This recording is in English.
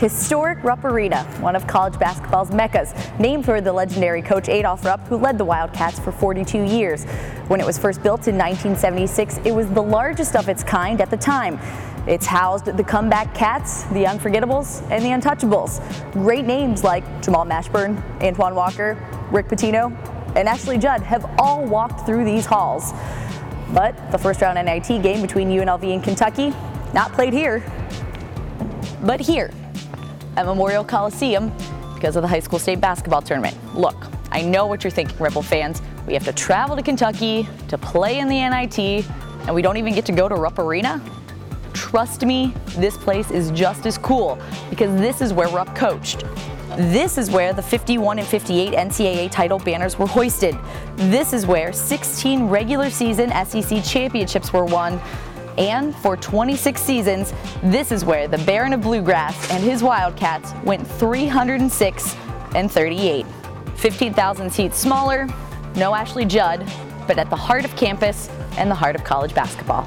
Historic Rupp Arena, one of college basketball's meccas, named for the legendary coach Adolph Rupp, who led the Wildcats for 42 years. When it was first built in 1976, it was the largest of its kind at the time. It's housed the comeback Cats, the Unforgettables, and the Untouchables. Great names like Jamal Mashburn, Antoine Walker, Rick Pitino, and Ashley Judd have all walked through these halls. But the first round NIT game between UNLV and Kentucky, not played here, but here at Memorial Coliseum because of the high school state basketball tournament. Look, I know what you're thinking, Rebel fans. We have to travel to Kentucky to play in the NIT, and we don't even get to go to Rupp Arena? Trust me, this place is just as cool because this is where Rupp coached. This is where the 51 and 58 NCAA title banners were hoisted. This is where 16 regular season SEC championships were won. And for 26 seasons, this is where the Baron of Bluegrass and his Wildcats went 306 and 38. 15,000 seats smaller, no Ashley Judd, but at the heart of campus and the heart of college basketball.